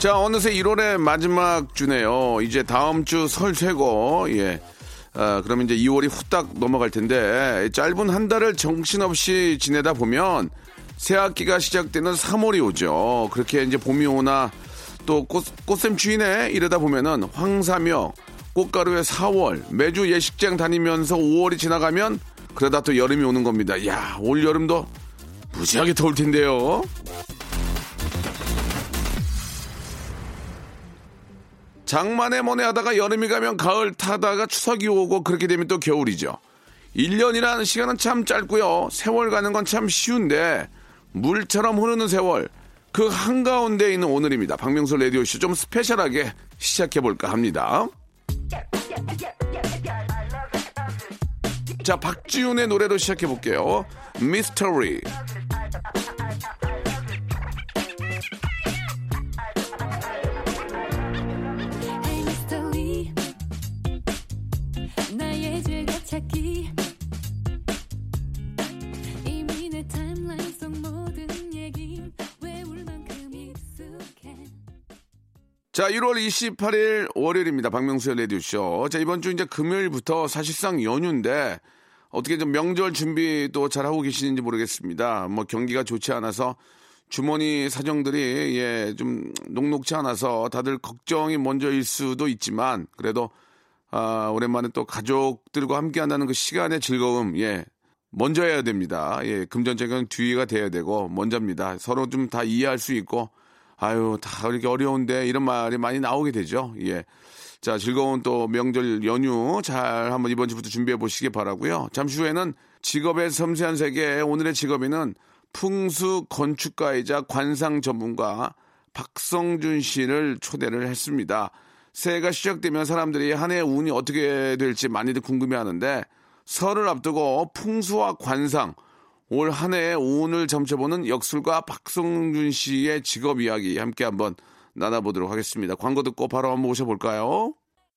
자 어느새 1월의 마지막 주네요 이제 다음 주 설 쇠고 예 아, 그러면 이제 2월이 후딱 넘어갈 텐데 짧은 한 달을 정신없이 지내다 보면 새 학기가 시작되는 3월이 오죠. 그렇게 이제 봄이 오나 또 꽃, 꽃샘 추위네 이러다 보면은 황사며 꽃가루의 4월 매주 예식장 다니면서 5월이 지나가면 그러다 또 여름이 오는 겁니다. 야, 올 여름도 무지하게 더울 텐데요. 장만에 뭐네 하다가 여름이 가면 가을 타다가 추석이 오고 그렇게 되면 또 겨울이죠. 1년이라는 시간은 참 짧고요. 세월 가는 건 참 쉬운데 물처럼 흐르는 세월 그 한가운데 있는 오늘입니다. 박명수 라디오 쇼 좀 스페셜하게 시작해 볼까 합니다. 자, 박지훈의 노래로 시작해 볼게요. 미스터리. 즐겨찾기 이미 내 타임라인 속 모든 얘긴 외울 만큼 익숙해 자, 1월 28일 월요일입니다. 박명수의 라디오쇼. 자, 이번 주 이제 금요일부터 사실상 연휴인데 어떻게 좀 명절 준비 또 잘하고 계시는지 모르겠습니다. 뭐 경기가 좋지 않아서 주머니 사정들이 예, 좀 녹록치 않아서 다들 걱정이 먼저일 수도 있지만 그래도 아, 오랜만에 또 가족들과 함께 한다는 그 시간의 즐거움, 예, 먼저 해야 됩니다. 예, 금전적인 뒤가 돼야 되고, 먼저입니다. 서로 좀 다 이해할 수 있고, 아유, 다 이렇게 어려운데, 이런 말이 많이 나오게 되죠. 예. 자, 즐거운 또 명절 연휴 잘 한번 이번 주부터 준비해 보시기 바라고요 잠시 후에는 직업의 섬세한 세계, 오늘의 직업인은 풍수 건축가이자 관상 전문가 박성준 씨를 초대를 했습니다. 새해가 시작되면 사람들이 한 해의 운이 어떻게 될지 많이들 궁금해 하는데 설을 앞두고 풍수와 관상, 올 한 해의 운을 점쳐보는 역술가 박성준 씨의 직업 이야기 함께 한번 나눠보도록 하겠습니다. 광고 듣고 바로 한번 모셔볼까요?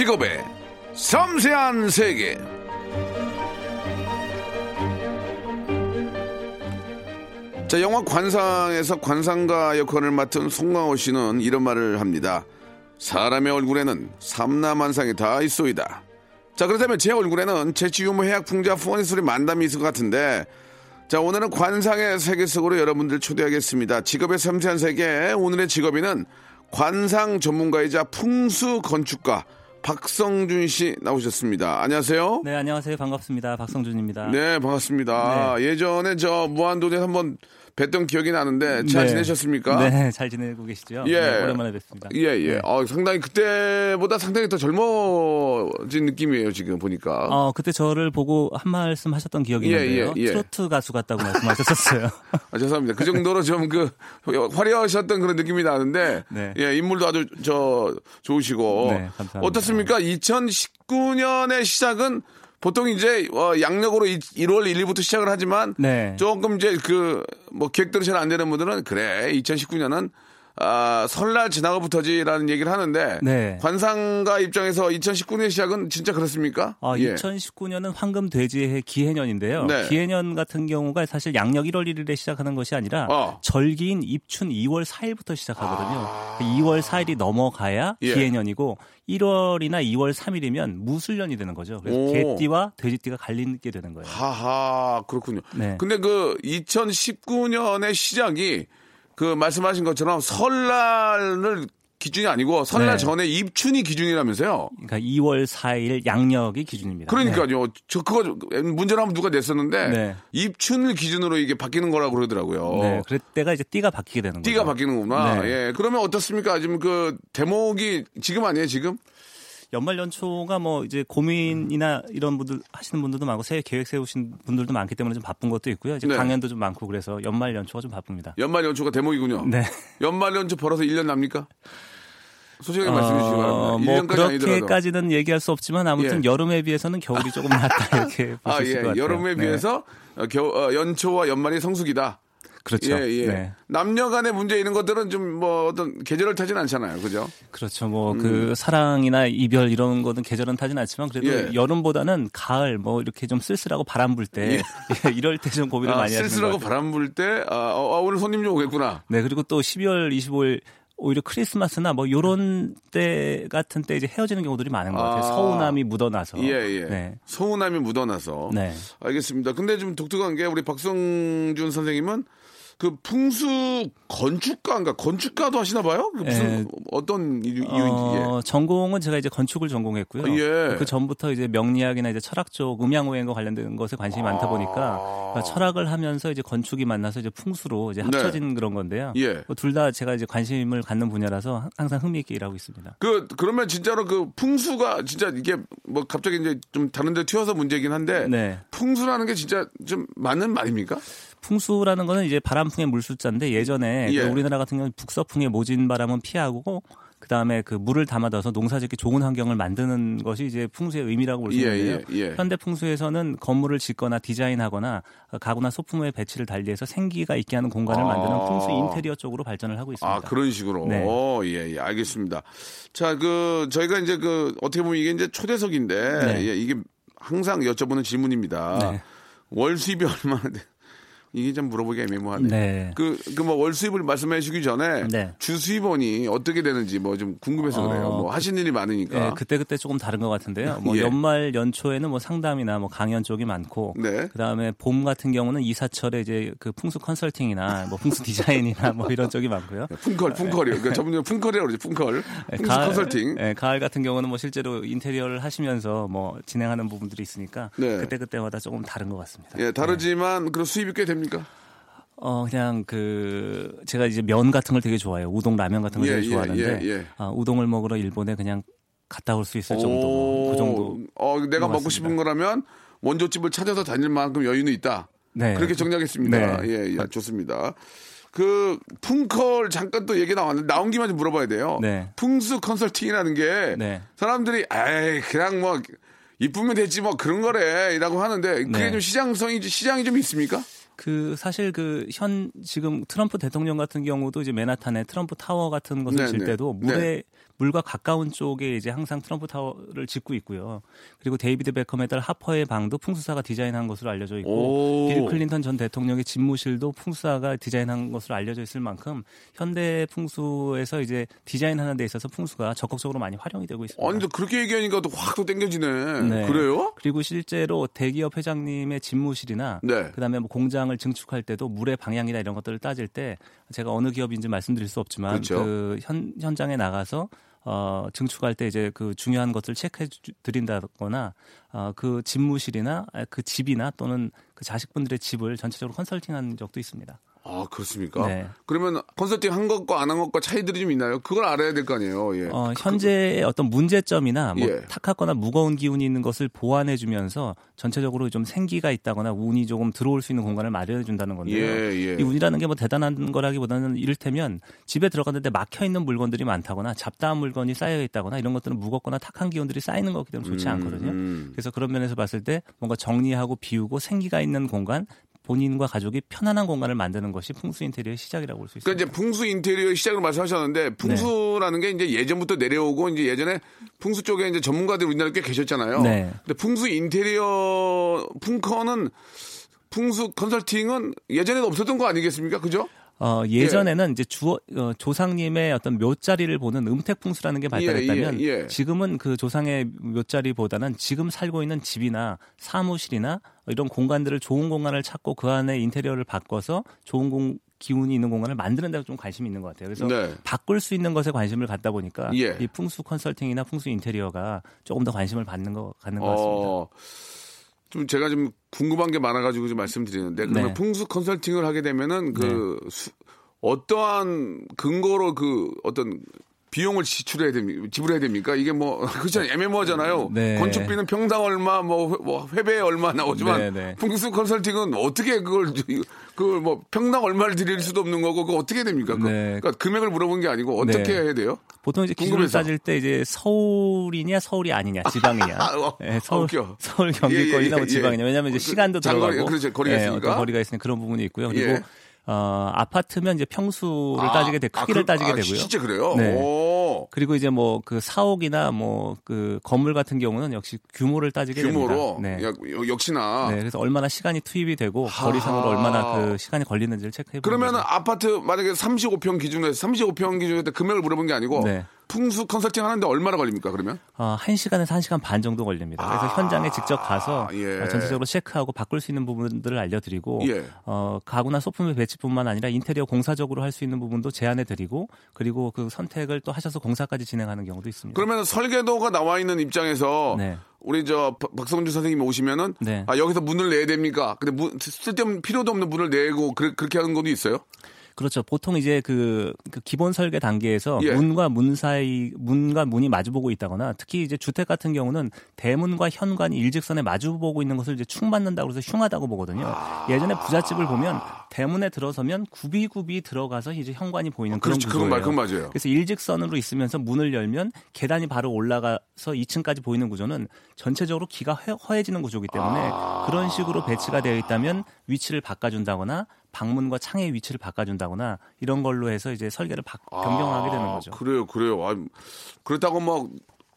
직업의 섬세한 세계. 자, 영화 관상에서 관상가 역할을 맡은 송강호 씨는 이런 말을 합니다. 사람의 얼굴에는 삼라만상이 다 있소이다. 자, 그렇다면 제 얼굴에는 재치 유머 해학 풍자 푸어니 소리 만담이 있을 것 같은데 자, 오늘은 관상의 세계 속으로 여러분들 초대하겠습니다. 직업의 섬세한 세계, 오늘의 직업인은 관상 전문가이자 풍수 건축가 박성준 씨 나오셨습니다. 안녕하세요. 네, 안녕하세요. 반갑습니다. 박성준입니다. 네, 반갑습니다. 예전에 저 무한도전 한번 뵀던 기억이 나는데 잘 네. 지내셨습니까? 네, 잘 지내고 계시죠? 예. 네, 오랜만에 뵙습니다. 예, 예. 네. 어, 상당히 그때보다 상당히 더 젊어진 느낌이에요, 지금 보니까. 어, 그때 저를 보고 한 말씀 하셨던 기억이 예, 있는데요. 예, 예. 트로트 가수 같다고 말씀하셨었어요. 아, 죄송합니다. 그 정도로 좀 그 화려하셨던 그런 느낌이 나는데 네. 예, 인물도 아주 저 좋으시고 네, 감사합니다. 어떻습니까? 2019년의 시작은 보통 이제 어, 양력으로 1월 1일부터 시작을 하지만 네. 조금 이제 그 뭐 계획대로 잘 안 되는 분들은 그래 2019년은 아, 설날 지나고부터지라는 얘기를 하는데 네. 관상가 입장에서 2019년 시작은 진짜 그렇습니까? 아, 예. 2019년은 황금 돼지의 기해년인데요. 네. 기해년 같은 경우가 사실 양력 1월 1일에 시작하는 것이 아니라 어. 절기인 입춘 2월 4일부터 시작하거든요. 2월 4일이 넘어가야 아. 예. 기해년이고 1월이나 2월 3일이면 무술년이 되는 거죠. 그래서 오. 개띠와 돼지띠가 갈리게 되는 거예요. 하하 그렇군요. 네. 근데 그 2019년의 시작이 그 말씀하신 것처럼 설날을 기준이 아니고 설날 네. 전에 입춘이 기준이라면서요. 그러니까 2월 4일 양력이 기준입니다. 그러니까요. 저 그거 문제를 한번 누가 냈었는데 네. 입춘을 기준으로 이게 바뀌는 거라고 그러더라고요. 네. 네. 그때가 이제 띠가 바뀌게 되는 거죠. 띠가 바뀌는구나. 네. 예. 그러면 어떻습니까? 지금 그 대목이 지금 아니에요, 지금? 연말 연초가 뭐 이제 고민이나 이런 분들 하시는 분들도 많고 새해 계획 세우신 분들도 많기 때문에 좀 바쁜 것도 있고요. 이제 네. 강연도 좀 많고 그래서 연말 연초가 좀 바쁩니다. 연말 연초가 대목이군요. 네. 연말 연초 벌어서 1년 납니까? 솔직하게 말씀해 주시기 바랍니다. 어, 1년까지 뭐 아니더라도. 그렇게까지는 얘기할 수 없지만 아무튼 예. 여름에 비해서는 겨울이 조금 낫다 이렇게 보실 아, 수 있을 예. 것 같아요. 여름에 네. 비해서 어, 겨, 어, 연초와 연말이 성수기다. 그렇죠. 예, 예. 네. 남녀 간의 문제 이런 것들은 좀 뭐 어떤 계절을 타진 않잖아요. 그죠? 그렇죠. 뭐그 사랑이나 이별 이런 거는 계절은 타진 않지만 그래도 음. 예. 여름보다는 가을 뭐 이렇게 좀 쓸쓸하고 바람 불때 예, 이럴 때 좀 고민을 아, 많이 하시는 것 쓸쓸하고. 바람 불 때, 아, 어, 아, 오늘 손님 좀 오겠구나. 네, 그리고 또 12월 25일 오히려 크리스마스나 뭐 요런 때 같은 때 이제 헤어지는 경우들이 많은 것 같아요. 아. 서운함이 묻어나서. 예, 예. 네. 서운함이 묻어나서. 네. 알겠습니다. 근데 좀 독특한 게 우리 박성준 선생님은 그 풍수 건축가인가 건축가도 하시나 봐요? 그 무슨 예. 어떤 이유. 어, 전공은 제가 이제 건축을 전공했고요. 예. 그 전부터 이제 명리학이나 이제 철학 쪽 음양오행과 관련된 것에 관심이 많다 보니까 그러니까 철학을 하면서 이제 건축이 만나서 이제 풍수로 이제 합쳐진 그런 건데요. 뭐 예. 둘 다 제가 이제 관심을 갖는 분야라서 항상 흥미있게 일하고 있습니다. 그 그러면 진짜로 그 풍수가 진짜 이게 뭐 갑자기 이제 좀 다른데 튀어서 문제긴 한데 네. 풍수라는 게 진짜 좀 맞는 말입니까? 풍수라는 거는 이제 바람풍의 물수자인데 예전에 예. 그 우리나라 같은 경우는 북서풍의 모진 바람은 피하고 그 다음에 그 물을 담아둬서 농사짓기 좋은 환경을 만드는 것이 이제 풍수의 의미라고 볼수 예, 있는데요. 예, 예. 현대 풍수에서는 건물을 짓거나 디자인하거나 가구나 소품의 배치를 달리해서 생기가 있게 하는 공간을 아. 만드는 풍수 인테리어 쪽으로 발전을 하고 있습니다. 아 그런 식으로. 네. 어, 예, 예, 알겠습니다. 자, 그 저희가 이제 그 어떻게 보면 이게 이제 초대석인데 네. 예, 이게 항상 여쭤보는 질문입니다. 네. 월 수입이 얼마나 돼? 이게 좀 물어보기 애매모하네. 네. 그, 그 뭐 월 수입을 말씀해 주기 전에 네. 주 수입원이 어떻게 되는지 뭐 좀 궁금해서 그래요. 어, 뭐 하신 일이 많으니까. 네, 그때 그때 조금 다른 것 같은데요. 뭐 예. 연말 연초에는 뭐 상담이나 뭐 강연 쪽이 많고, 네. 그다음에 봄 같은 경우는 이사철에 이제 그 풍수 컨설팅이나 뭐 풍수 디자인이나 뭐 이런 쪽이 많고요. 풍컬, 풍컬이요. 그 전문용 풍컬이라고 그러지, 풍컬. 네, 풍수 컨설팅. 네, 가을 같은 경우는 뭐 실제로 인테리어를 하시면서 뭐 진행하는 부분들이 있으니까 네. 그때 그때마다 조금 다른 것 같습니다. 예, 다르지만 그 수입이 꽤 됩니 까? 어 그냥 그 제가 이제 면 같은 걸 되게 좋아해요. 우동 라면 같은 걸 예, 되게 예, 좋아하는데 예, 예. 아, 우동을 먹으러 일본에 그냥 갔다 올 수 있을 정도 그 정도. 어, 내가 먹고 맞습니다. 싶은 거라면 원조집을 찾아서 다닐 만큼 여유는 있다. 네. 그렇게 정리하겠습니다. 네. 예, 예, 좋습니다. 그 풍컨 잠깐 또 얘기 나왔는데 나온 김에 좀 물어봐야 돼요. 네. 풍수 컨설팅이라는 게 네. 사람들이 에이 그냥 뭐 이쁘면 되지 뭐 그런 거래라고 하는데 그게 네. 좀 시장성이 시장이 좀 있습니까? 그 사실 그 현 지금 트럼프 대통령 같은 경우도 이제 맨하탄에 트럼프 타워 같은 것을 네, 질 네. 때도 네. 물에 물과 가까운 쪽에 이제 항상 트럼프 타워를 짓고 있고요. 그리고 데이비드 베컴의 딸 하퍼의 방도 풍수사가 디자인한 것으로 알려져 오. 있고 빌 클린턴 전 대통령의 집무실도 풍수사가 디자인한 것으로 알려져 있을 만큼 현대 풍수에서 이제 디자인하는 데 있어서 풍수가 적극적으로 많이 활용이 되고 있습니다. 아니, 근데 그렇게 얘기하니까 또 확 또 땡겨지네. 네. 그래요? 그리고 실제로 대기업 회장님의 집무실이나 네. 그다음에 뭐 공장을 증축할 때도 물의 방향이나 이런 것들을 따질 때 제가 어느 기업인지 말씀드릴 수 없지만 그렇죠. 그 현, 현장에 나가서 어, 증축할 때 이제 그 중요한 것을 체크해 주- 드린다거나 어, 그 집무실이나 아, 그 집이나 또는 그 자식분들의 집을 전체적으로 컨설팅한 적도 있습니다. 아 그렇습니까? 네. 그러면 컨설팅 한 것과 안 한 것과 차이들이 좀 있나요? 그걸 알아야 될 거 아니에요. 예. 어, 현재의 어떤 문제점이나 뭐 예. 탁하거나 무거운 기운이 있는 것을 보완해 주면서 전체적으로 좀 생기가 있다거나 운이 조금 들어올 수 있는 공간을 마련해 준다는 건데요. 예, 예. 이 운이라는 게 뭐 대단한 거라기보다는 이를테면 집에 들어갔는데 막혀 있는 물건들이 많다거나 잡다한 물건이 쌓여 있다거나 이런 것들은 무겁거나 탁한 기운들이 쌓이는 거기 때문에 좋지 않거든요. 음. 그래서 그런 면에서 봤을 때 뭔가 정리하고 비우고 생기가 있는 공간 본인과 가족이 편안한 공간을 만드는 것이 풍수 인테리어의 시작이라고 볼 수 있습니다. 그러니까 이제 풍수 인테리어 시작으로 말씀하셨는데 풍수라는 게 이제 예전부터 내려오고 이제 예전에 풍수 쪽에 이제 전문가들이 우리나라에 꽤 계셨잖아요. 네. 근데 풍수 인테리어 풍커는 풍수 컨설팅은 예전에는 없었던 거 아니겠습니까? 그죠? 어, 예전에는 이제 주, 어, 조상님의 어떤 묘자리를 보는 음택풍수라는 게 발달했다면 예, 예, 예. 지금은 그 조상의 묘자리보다는 지금 살고 있는 집이나 사무실이나 이런 공간들을 좋은 공간을 찾고 그 안에 인테리어를 바꿔서 좋은 공, 기운이 있는 공간을 만드는 데가 좀 관심이 있는 것 같아요. 그래서 네. 바꿀 수 있는 것에 관심을 갖다 보니까 예. 이 풍수 컨설팅이나 풍수 인테리어가 조금 더 관심을 받는 것 갖는 것 같습니다. 어, 좀 제가 좀 궁금한 게 많아가지고 좀 말씀드리는데 그러면 네. 풍수 컨설팅을 하게 되면은 그 수- 어떠한 근거로 그 어떤 비용을 지출해야 됩니까? 지불해야 됩니까? 이게 뭐 그렇죠 애매모호하잖아요. 네. 건축비는 평당 얼마, 뭐, 회- 뭐 회비에 얼마 나오지만 네, 네. 풍수 컨설팅은 어떻게 그걸 그걸 뭐 평당 얼마를 드릴 수도 없는 거고 그거 어떻게 됩니까? 그, 네. 그러니까 금액을 물어본 게 아니고 어떻게 네. 해야 돼요? 보통 이제 기준을 궁금해서. 따질 때 이제 서울이냐 서울이 아니냐 지방이냐 아, 어, 예, 서울, 웃겨. 서울 경기권이나 예, 예, 뭐 예. 지방이냐 왜냐하면 이제 그 시간도 장거리, 들어가고 그렇죠. 거리가 예, 있으니까. 거리가 있으니 그런 부분이 있고요 그리고 예. 어, 아파트면 이제 평수를 따지게 되 아, 크기를 그- 따지게 아, 되고요 진짜 그래요? 네. 오. 그리고 이제 뭐 그 사옥이나 뭐 그 건물 같은 경우는 역시 규모를 따지게 규모로 됩니다. 네. 역- 역시나 네, 그래서 얼마나 시간이 투입이 되고 거리상으로 얼마나 그 시간이 걸리는지를 체크해 보는 그러면. 아파트 만약에 35평 기준으로 해서 35평 기준으로 때 금액을 물어본 게 아니고 네. 풍수 컨설팅 하는데 얼마나 걸립니까 그러면? 어, 1시간에서 1시간 반 정도 걸립니다. 그래서 현장에 직접 가서 예. 어, 전체적으로 체크하고 바꿀 수 있는 부분들을 알려드리고 예. 어, 가구나 소품의 배치뿐만 아니라 인테리어 공사적으로 할 수 있는 부분도 제안해 드리고 그리고 그 선택을 또 하셔서 공사까지 진행하는 경우도 있습니다. 그러면 설계도가 나와 있는 입장에서 네. 우리 저 박- 박성준 선생님이 오시면은 네. 아 여기서 문을 내야 됩니까? 근데 문, 쓸데없는 필요도 없는 문을 내고 그래, 그렇게 하는 것도 있어요? 그렇죠. 보통 이제 그, 그 기본 설계 단계에서 예. 문과 문 사이 문과 문이 마주보고 있다거나 특히 이제 주택 같은 경우는 대문과 현관이 일직선에 마주보고 있는 것을 이제 충받는다고 해서 흉하다고 보거든요. 아. 예전에 부잣집을 보면 대문에 들어서면 굽이굽이 들어가서 이제 현관이 보이는 그런 그렇지, 구조예요. 말- 그건 맞아요. 그래서 일직선으로 있으면서 문을 열면 계단이 바로 올라가서 2층까지 보이는 구조는 전체적으로 기가 허- 허해지는 구조이기 때문에 아. 그런 식으로 배치가 되어 있다면 위치를 바꿔준다거나 방문과 창의 위치를 바꿔준다거나 이런 걸로 해서 이제 설계를 바- 변경하게 되는 거죠. 아, 그래요, 그래요. 아, 그렇다고 뭐,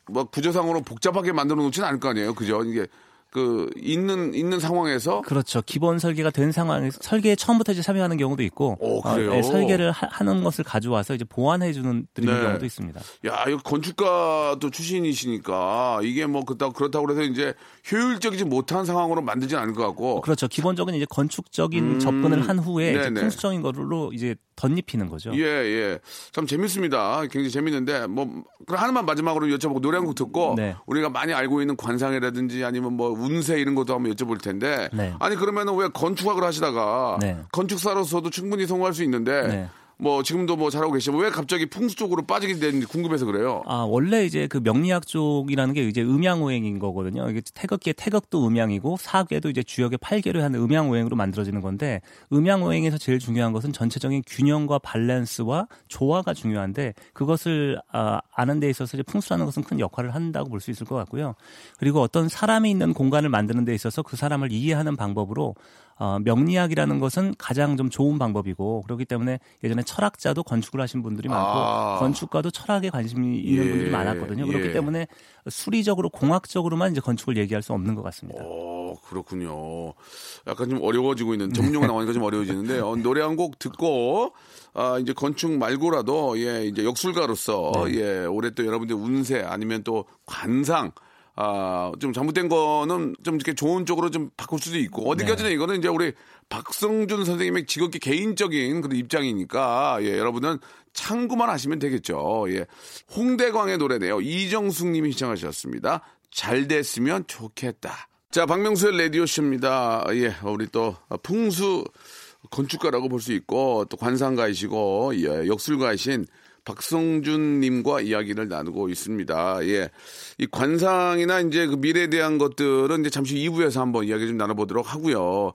막 구조상으로 복잡하게 만들어 놓지는 않을 거 아니에요. 그죠? 이게 그 있는 있는 상황에서 그렇죠. 기본 설계가 된 상황에서 설계에 처음부터 이제 참여하는 경우도 있고 오, 그래요? 네, 설계를 하, 는 것을 가져와서 이제 보완해 주는 드리는 네. 경우도 있습니다. 야, 이거 건축가도 출신이시니까 이게 뭐 그렇다고 그렇다고 그래서 이제 효율적이지 못한 상황으로 만들진 않을 것 같고 그렇죠. 기본적인 이제 건축적인 접근을 한 후에 음. 풍수적인 걸로 이제 덧입히는 거죠. 예, 예. 참 재밌습니다. 굉장히 재밌는데, 뭐, 그럼 하나만 마지막으로 여쭤보고 노래 한 곡 듣고, 네. 우리가 많이 알고 있는 관상이라든지 아니면 뭐 운세 이런 것도 한번 여쭤볼 텐데, 네. 아니, 그러면은 왜 건축학을 하시다가, 네. 건축사로서도 충분히 성공할 수 있는데, 네. 뭐 지금도 뭐 잘하고 계시고, 왜 갑자기 풍수 쪽으로 빠지게 됐는지 궁금해서 그래요. 아, 원래 이제 그 명리학 쪽이라는 게 이제 음양오행인 거거든요. 이게 태극기의 태극도 음양이고 사계도 이제 주역의 팔계를 하는 음양오행으로 만들어지는 건데 음양오행에서 제일 중요한 것은 전체적인 균형과 밸런스와 조화가 중요한데 그것을 아, 아는 데 있어서 이제 풍수라는 것은 큰 역할을 한다고 볼 수 있을 것 같고요. 그리고 어떤 사람이 있는 공간을 만드는 데 있어서 그 사람을 이해하는 방법으로 어, 명리학이라는 것은 가장 좀 좋은 방법이고 그렇기 때문에 예전에 철학자도 건축을 하신 분들이 많고 아. 건축가도 철학에 관심이 있는 예, 분들이 많았거든요. 그렇기 예. 때문에 수리적으로 공학적으로만 이제 건축을 얘기할 수 없는 것 같습니다. 어, 그렇군요. 약간 좀 어려워지고 있는, 점유가 나오니까 좀 어려워지는데, 어, 노래 한 곡 듣고, 아, 이제 건축 말고라도, 예, 이제 역술가로서, 네. 예, 올해 또 여러분들 운세 아니면 또 관상, 아, 좀 잘못된 거는 좀 이렇게 좋은 쪽으로 좀 바꿀 수도 있고, 어디까지나 네. 이거는 이제 우리 박성준 선생님의 지극히 개인적인 그런 입장이니까, 예, 여러분은 참고만 하시면 되겠죠. 예. 홍대광의 노래네요. 이정숙 님이 시청하셨습니다. 잘 됐으면 좋겠다. 자, 박명수의 라디오쇼입니다. 예, 우리 또 풍수 건축가라고 볼 수 있고, 또 관상가이시고, 예, 역술가이신 박성준 님과 이야기를 나누고 있습니다. 예. 이 관상이나 이제 그 미래에 대한 것들은 이제 잠시 2부에서 한번 이야기 좀 나눠보도록 하고요.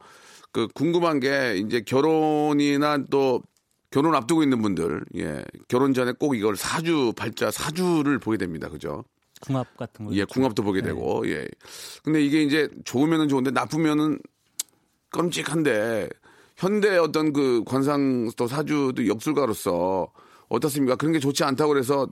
그 궁금한 게 이제 결혼이나 또 결혼 앞두고 있는 분들, 예. 결혼 전에 꼭 이걸 사주, 발자, 사주를 보게 됩니다. 그죠? 궁합 같은 거. 예, 궁합도 보게 네. 되고, 예. 근데 이게 이제 좋으면은 좋은데 나쁘면은 끔찍한데 현대 어떤 그 관상 또 사주 또 역술가로서 어떻습니까? 그런 게 좋지 않다고 그래서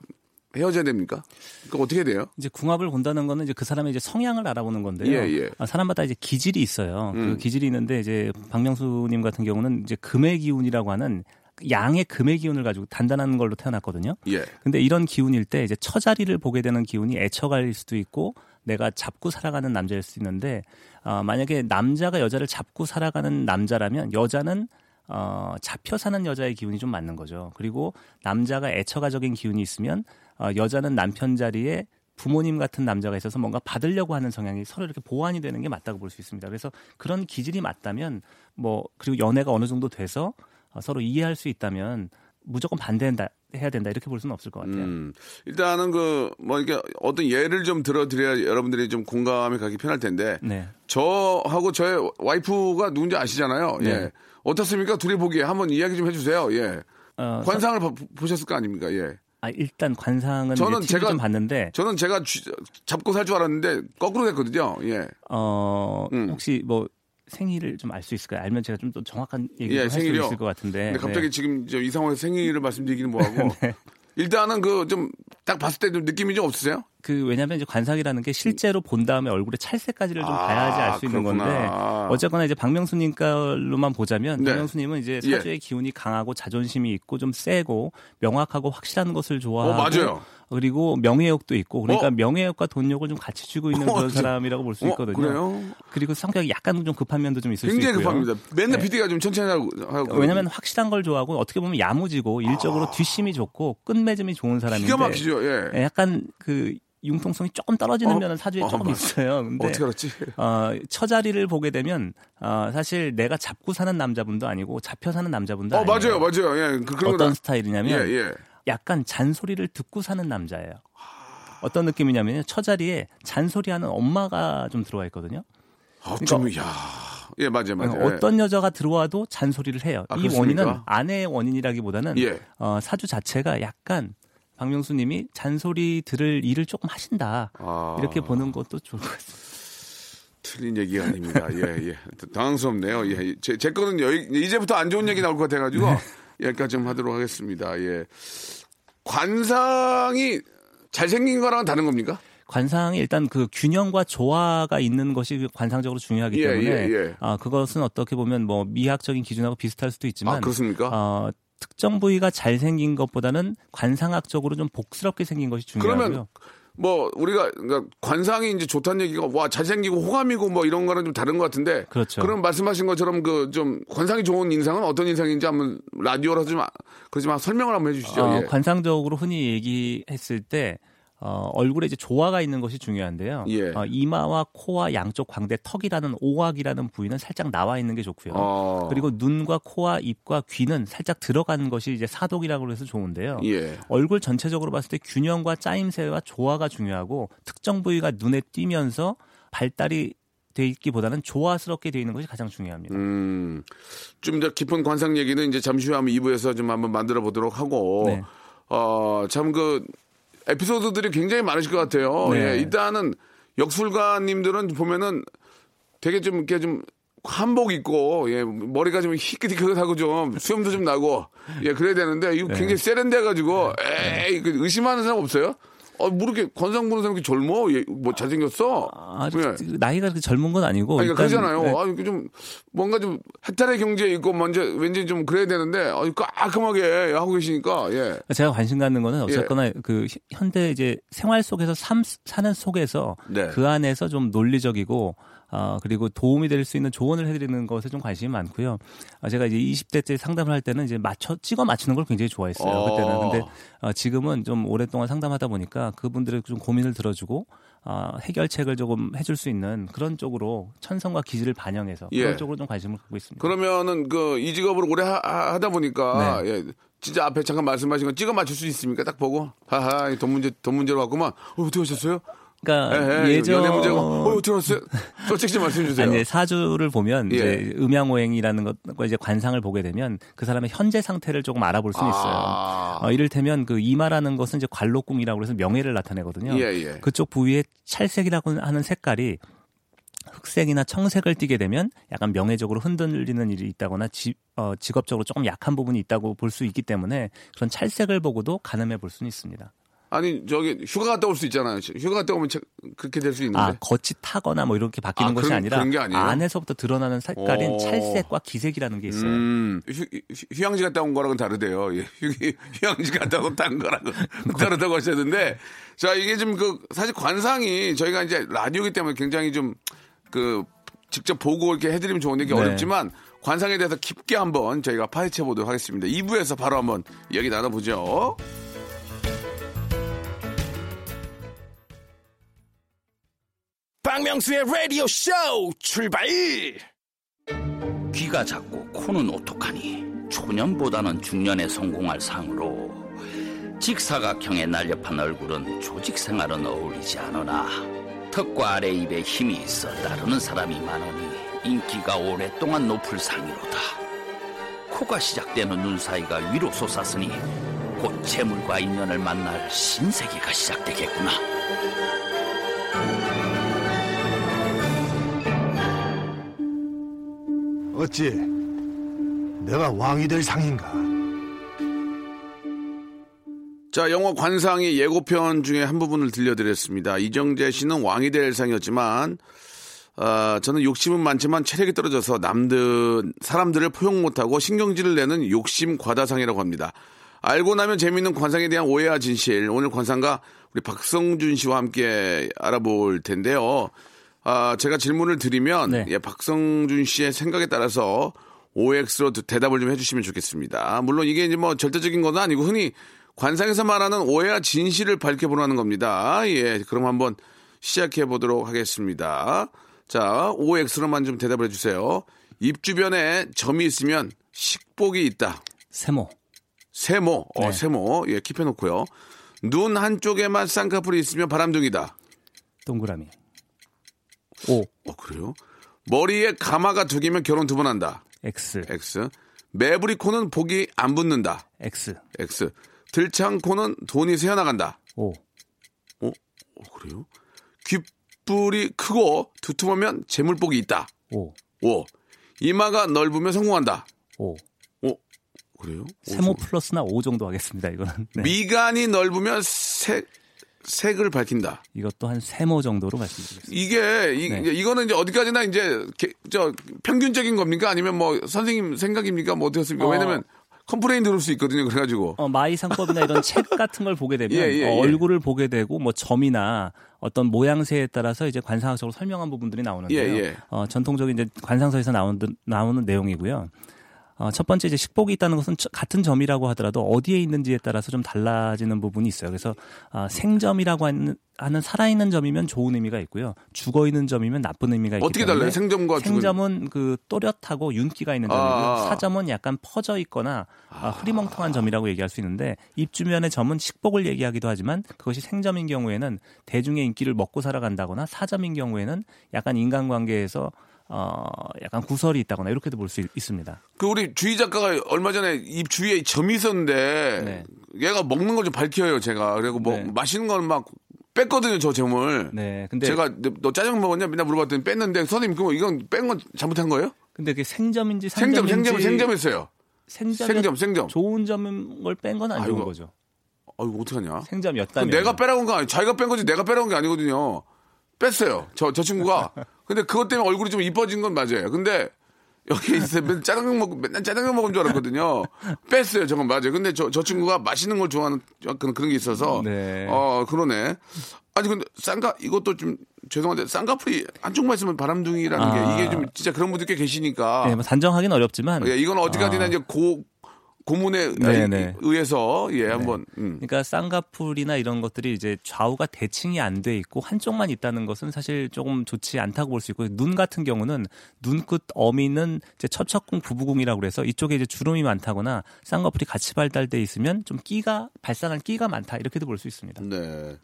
헤어져야 됩니까? 그러니까 어떻게 돼요? 이제 궁합을 본다는 거는 이제 그 사람의 이제 성향을 알아보는 건데요. 예, 예. 아, 사람마다 이제 기질이 있어요. 음. 그 기질이 있는데 이제 박명수님 같은 경우는 이제 금의 기운이라고 하는 양의 금의 기운을 가지고 단단한 걸로 태어났거든요. 예. 근데 이런 기운일 때 이제 처자리를 보게 되는 기운이 애처가일 수도 있고 내가 잡고 살아가는 남자일 수 있는데 어, 만약에 남자가 여자를 잡고 살아가는 남자라면 여자는 어, 잡혀 사는 여자의 기운이 좀 맞는 거죠. 그리고 남자가 애처가적인 기운이 있으면 어, 여자는 남편 자리에 부모님 같은 남자가 있어서 뭔가 받으려고 하는 성향이 서로 이렇게 보완이 되는 게 맞다고 볼 수 있습니다. 그래서 그런 기질이 맞다면 뭐 그리고 연애가 어느 정도 돼서 어, 서로 이해할 수 있다면 무조건 반대한다 해야 된다 이렇게 볼 수는 없을 것 같아요. 음, 일단은 그, 뭐, 이게 어떤 예를 좀 들어드려야 여러분들이 좀 공감이 가기 편할 텐데, 네. 저하고 저의 와이프가 누군지 아시잖아요. 예. 네. 어떻습니까? 둘이 보기에 한번 이야기 좀 해주세요. 예. 어, 관상을 봐- 보셨을 거 아닙니까? 예. 아, 일단 관상은 저는 제가- 좀 봤는데 저는 제가 쥐- 잡고 살 줄 알았는데, 거꾸로 됐거든요. 예. 어 음. 혹시 뭐 생일을 좀 알 수 있을까요? 알면 제가 좀 더 정확한 얘기를 예, 할수 생일이요? 있을 것 같은데. 근데 갑자기 네. 지금 저이 상황에서 생일을 말씀드리기는 뭐하고, 일단은 그 좀 딱 봤을 때 좀 느낌이 좀 없으세요? 그 왜냐하면 이제 관상이라는 게 실제로 본 다음에 얼굴에 찰색까지를 좀 아, 봐야지 알 수 있는. 건데 어쨌거나 이제 박명수님 걸로만 보자면 네. 박명수님은 이제 예. 사주의 기운이 강하고 자존심이 있고 좀 세고 명확하고 확실한 것을 좋아하고 어, 맞아요. 그리고 명예욕도 있고 그러니까 어? 명예욕과 돈욕을 좀 같이 쥐고 있는 어, 그런. 사람이라고 볼수 어, 있거든요. 그래요? 그리고 성격이 약간 좀 급한 면도 좀 있을 굉장히 수 있고요. 급합니다. 맨날 네. PD가 좀 천천히 하고. 하고 왜냐하면 확실한 걸 좋아하고 어떻게 보면 야무지고 일적으로 뒷심이 좋고 끝맺음이 좋은 사람인데 아. 기가 막히죠. 예. 예, 약간 그 융통성이 조금 떨어지는 어? 면은 사주에 어, 조금 맞- 있어요. 근데 어떻게 알았지? 어, 처자리를 보게 되면 어, 사실 내가 잡고 사는 남자분도 아니고 잡혀 사는 남자분도 어, 아니에요. 맞아요, 맞아요. 예. 그, 어떤 거 다- 스타일이냐면 예, 예. 약간 잔소리를 듣고 사는 남자예요. 어떤 느낌이냐면 처자리에 잔소리하는 엄마가 좀 들어와 있거든요. 아, 좀, 야. 예, 맞아요, 맞아요. 예. 어떤 여자가 들어와도 잔소리를 해요. 아, 이 그렇습니까? 원인은 아내의 원인이라기보다는 예. 어, 사주 자체가 약간 박명수 님이 잔소리 들을 일을 조금 하신다 아. 이렇게 보는 것도 좋을 것 같습니다. 틀린 얘기가 아닙니다. 예, 예. 당황스럽네요. 예. 제, 제 거는 여기, 이제부터 안 좋은 얘기 나올 것 같아가지고, 여기까지 좀 하도록 하겠습니다. 예. 관상이 잘생긴 거랑은 다른 겁니까? 관상이 일단 그 균형과 조화가 있는 것이 관상적으로 중요하기 예, 때문에 예, 예. 아, 그것은 어떻게 보면 뭐 미학적인 기준하고 비슷할 수도 있지만 아, 그렇습니까? 어, 특정 부위가 잘 생긴 것보다는 관상학적으로 좀 복스럽게 생긴 것이 중요하고요. 그러면 뭐, 우리가, 그러니까 관상이 이제 좋다는 얘기가, 와, 잘생기고 호감이고 뭐 이런 거는 좀 다른 것 같은데. 그렇죠. 럼 말씀하신 것처럼 그 좀 관상이 좋은 인상은 어떤 인상인지 한번 라디오라서 좀, 아- 그렇지만 설명을 한번 해주시죠. 어, 예. 관상적으로 흔히 얘기했을 때 어, 얼굴에 이제 조화가 있는 것이 중요한데요. 예. 어, 이마와 코와 양쪽 광대 턱이라는 오각이라는 부위는 살짝 나와 있는 게 좋고요. 어. 그리고 눈과 코와 입과 귀는 살짝 들어가는 것이 이제 사독이라고 해서 좋은데요. 예. 얼굴 전체적으로 봤을 때 균형과 짜임새와 조화가 중요하고 특정 부위가 눈에 띄면서 발달이 돼 있기보다는 조화스럽게 돼 있는 것이 가장 중요합니다. 음, 좀 더 깊은 관상 얘기는 이제 잠시 후에 한번 2부에서 좀 한번 만들어 보도록 하고, 네. 어, 참 그, 에피소드들이 굉장히 많으실 것 같아요. 네. 예, 일단은 역술가님들은 보면은 되게 좀 이렇게 좀 한복 입고, 예, 머리가 좀 희끗희끗하고 좀 수염도 좀 나고, 예, 그래야 되는데, 이거 네. 굉장히 세련돼 가지고, 에이, 그 의심하는 사람 없어요? 어, 뭐 이렇게 관상 보는 사람이 젊어? 예, 뭐 잘생겼어? 아, 예. 나이가 그렇게 젊은 건 아니고 아니, 그러니까 일단, 그러잖아요. 네. 아, 이게 좀, 뭔가 좀, 헥타르 경제에 있고, 먼저, 왠지 좀 그래야 되는데, 아, 깔끔하게 하고 계시니까, 예. 제가 관심 갖는 거는 어쨌거나 그 히- 현대 이제 생활 속에서 삶, 사는 속에서 네. 그 안에서 좀 논리적이고 어, 그리고 도움이 될 수 있는 조언을 해드리는 것에 좀 관심이 많고요. 아, 제가 이제 20대 때 상담을 할 때는 이제 맞춰 찍어 맞추는 걸 굉장히 좋아했어요. 어. 그때는 근데 어, 지금은 좀 오랫동안 상담하다 보니까 그분들의 좀 고민을 들어주고 어, 해결책을 조금 해줄 수 있는 그런 쪽으로 천성과 기질을 반영해서 예. 그런 쪽으로 좀 관심을 갖고 있습니다. 그러면은 그, 이 직업을 오래 하, 다 보니까, 네. 예. 진짜 앞에 잠깐 말씀하신 거 찍어 맞출 수 있습니까? 딱 보고. 하하, 이돈 문제, 돈 문제로 왔구만. 어, 어떻게 하셨어요? 그러니까 예, 예, 예전 연애 문제가, 어, 알았어요? 솔직히 좀 말씀해 주세요. 아니, 이제 사주를 보면 예. 이제 음양오행이라는 것과 이제 관상을 보게 되면 그 사람의 현재 상태를 조금 알아볼 수 있어요. 아. 어, 이를테면 그 이마라는 것은 이제 관록궁이라고 해서 명예를 나타내거든요. 예, 예. 그쪽 부위에 찰색이라고 하는 색깔이 흑색이나 청색을 띠게 되면 약간 명예적으로 흔들리는 일이 있다거나 지, 어, 직업적으로 조금 약한 부분이 있다고 볼 수 있기 때문에 그런 찰색을 보고도 가늠해 볼 수는 있습니다. 아니 저기 휴가 갔다 올 수 있잖아요. 휴가 갔다 오면 체- 그렇게 될 수 있는데. 아, 겉이 타거나 뭐 이렇게 바뀌는 아, 것이 그런- 아니라 그런? 안에서부터 드러나는 색깔인 오. 찰색과 기색이라는 게 있어요. 음, 휴, 휴- 휴양지 갔다 온 거랑은 다르대요. 예, 휴, 휴양지 갔다 온딴 거랑은 다르다고 하셨는데, 자, 이게 좀 그, 사실 관상이 저희가 이제 라디오기 때문에 굉장히 좀 그, 직접 보고 이렇게 해드리면 좋은데 이게 네. 어렵지만 관상에 대해서 깊게 한번 저희가 파헤쳐 보도록 하겠습니다. 2부에서 바로 한번 이야기 나눠보죠. 박명수의 라디오 쇼 출발 귀가 작고 코는 오똑하니 초년보다는 중년에 성공할 상으로 직사각형의 날렵한 얼굴은 조직 생활은 어울리지 않으나 턱과 아래 입에 힘이 있어 따르는 사람이 많으니 인기가 오랫동안 높을 상이로다. 코가 시작되는 눈 사이가 위로 솟았으니 곧 재물과 인연을 만날 신세계가 시작되겠구나. 어찌 내가 왕이 될 상인가? 자, 영화 관상의 예고편 중에 한 부분을 들려드렸습니다. 이정재 씨는 왕이 될 상이었지만, 아, 저는 욕심은 많지만 체력이 떨어져서 남들, 사람들을 포용 못하고 신경질을 내는 욕심 과다상이라고 합니다. 알고 나면 재미있는 관상에 대한 오해와 진실. 오늘 관상가 우리 박성준 씨와 함께 알아볼 텐데요. 아, 제가 질문을 드리면, 네. 예, 박성준 씨의 생각에 따라서 OX로 대답을 좀 해주시면 좋겠습니다. 물론 이게 이제 뭐 절대적인 건 아니고 흔히 관상에서 말하는 오해와 진실을 밝혀보라는 겁니다. 예, 그럼 한번 시작해 보도록 하겠습니다. 자, OX로만 좀 대답을 해주세요. 입 주변에 점이 있으면 식복이 있다. 세모, 세모, 어, 네. 세모, 예, 킵해놓고요. 눈 한쪽에만 쌍꺼풀이 있으면 바람둥이다. 동그라미. O, 어, 그래요? 머리에 가마가 두 개면 결혼 두 번 한다. X, X. 매부리 코는 복이 안 붙는다. X, X. 들창 코는 돈이 새어나간다. O, 어? 어, 그래요? 귓불이 크고 두툼하면 재물복이 있다. O, 오. 이마가 넓으면 성공한다. 오. 그래요? 오, 세모 저- 플러스나 O 정도 하겠습니다. 이거는 네. 미간이 넓으면 색, 색을 밝힌다. 이것도 한 세모 정도로 말씀드리겠습니다. 이게, 이, 네. 이거는 이제 어디까지나 이제, 게- 저, 평균적인 겁니까? 아니면 뭐, 선생님 생각입니까? 뭐 어떻습니까? 어. 왜냐면, complain 들을 수 있거든요. 그래가지고. 어, 마의상법이나 이런 책 같은 걸 보게 되면 예, 예, 어, 예. 얼굴을 보게 되고 뭐 점이나 어떤 모양새에 따라서 이제 관상학적으로 설명한 부분들이 나오는데요. 예, 예. 어, 전통적인 이제 관상서에서 나오는 나오는 내용이고요. 어, 첫 번째 이제 식복이 있다는 것은 저- 같은 점이라고 하더라도 어디에 있는지에 따라서 좀 달라지는 부분이 있어요. 그래서 아, 생점이라고 하는, 하는 살아있는 점이면 좋은 의미가 있고요. 죽어 있는 점이면 나쁜 의미가 있기 어떻게 달라요? 생점과 죽은- 생점은 그 또렷하고 윤기가 있는 점이고요. 아. 사점은 약간 퍼져 있거나 아, 흐리멍텅한 점이라고 얘기할 수 있는데 입 주변의 점은 식복을 얘기하기도 하지만 그것이 생점인 경우에는 대중의 인기를 먹고 살아간다거나 사점인 경우에는 약간 인간관계에서 어 약간 구설이 있다거나 이렇게도 볼 수 있습니다. 그 우리 주희 작가가 얼마 전에 입 주위에 점이 있었는데 네. 얘가 먹는 걸 좀 밝혀요 제가 그리고 뭐 네. 맛있는 걸막 뺐거든요 저 점을 네, 근데 제가 너, 너 짜장 먹었냐 맨날 물어봤더니 뺐는데 선생님 그럼 이건 뺀 건 잘못한 거예요? 근데 그게 생점인지 생점 생점 생점했어요 생점이 생점 생점 좋은 걸뺀건 아이고. 거죠. 아이고 어떡하냐 생점이었다면 그 내가 빼라고 한 거 아니 자기가 뺀 거지 내가 빼라고 한 게 아니거든요 뺐어요. 저 저 친구가. 근데 그것 때문에 얼굴이 좀 이뻐진 건 맞아요. 근데 여기 있어 맨날 짜장면 먹 맨날 짜장면 먹은 줄 알았거든요. 뺐어요. 저건 맞아요. 근데 저 저 친구가 맛있는 걸 좋아하는 약간 그런 게 있어서. 네. 어 그러네. 아니 근데 쌍가 이것도 좀 죄송한데 쌍꺼풀이 한쪽만 있으면 바람둥이라는 아. 게 이게 좀 진짜 그런 분들 꽤 계시니까. 네, 뭐 단정하기는 어렵지만. 예, 이건 어디까지나 아. 이제 고 고문에 네, 네. 의해서 예 한번 음. 그러니까 쌍꺼풀이나 이런 것들이 이제 좌우가 대칭이 안 돼 있고 한쪽만 있다는 것은 사실 조금 좋지 않다고 볼 수 있고 눈 같은 경우는 눈끝 어미는 이제 첩첩궁 부부궁이라고 그래서 이쪽에 이제 주름이 많다거나 쌍꺼풀이 같이 발달돼 있으면 좀 끼가 발산한 끼가 많다 이렇게도 볼 수 있습니다. 네.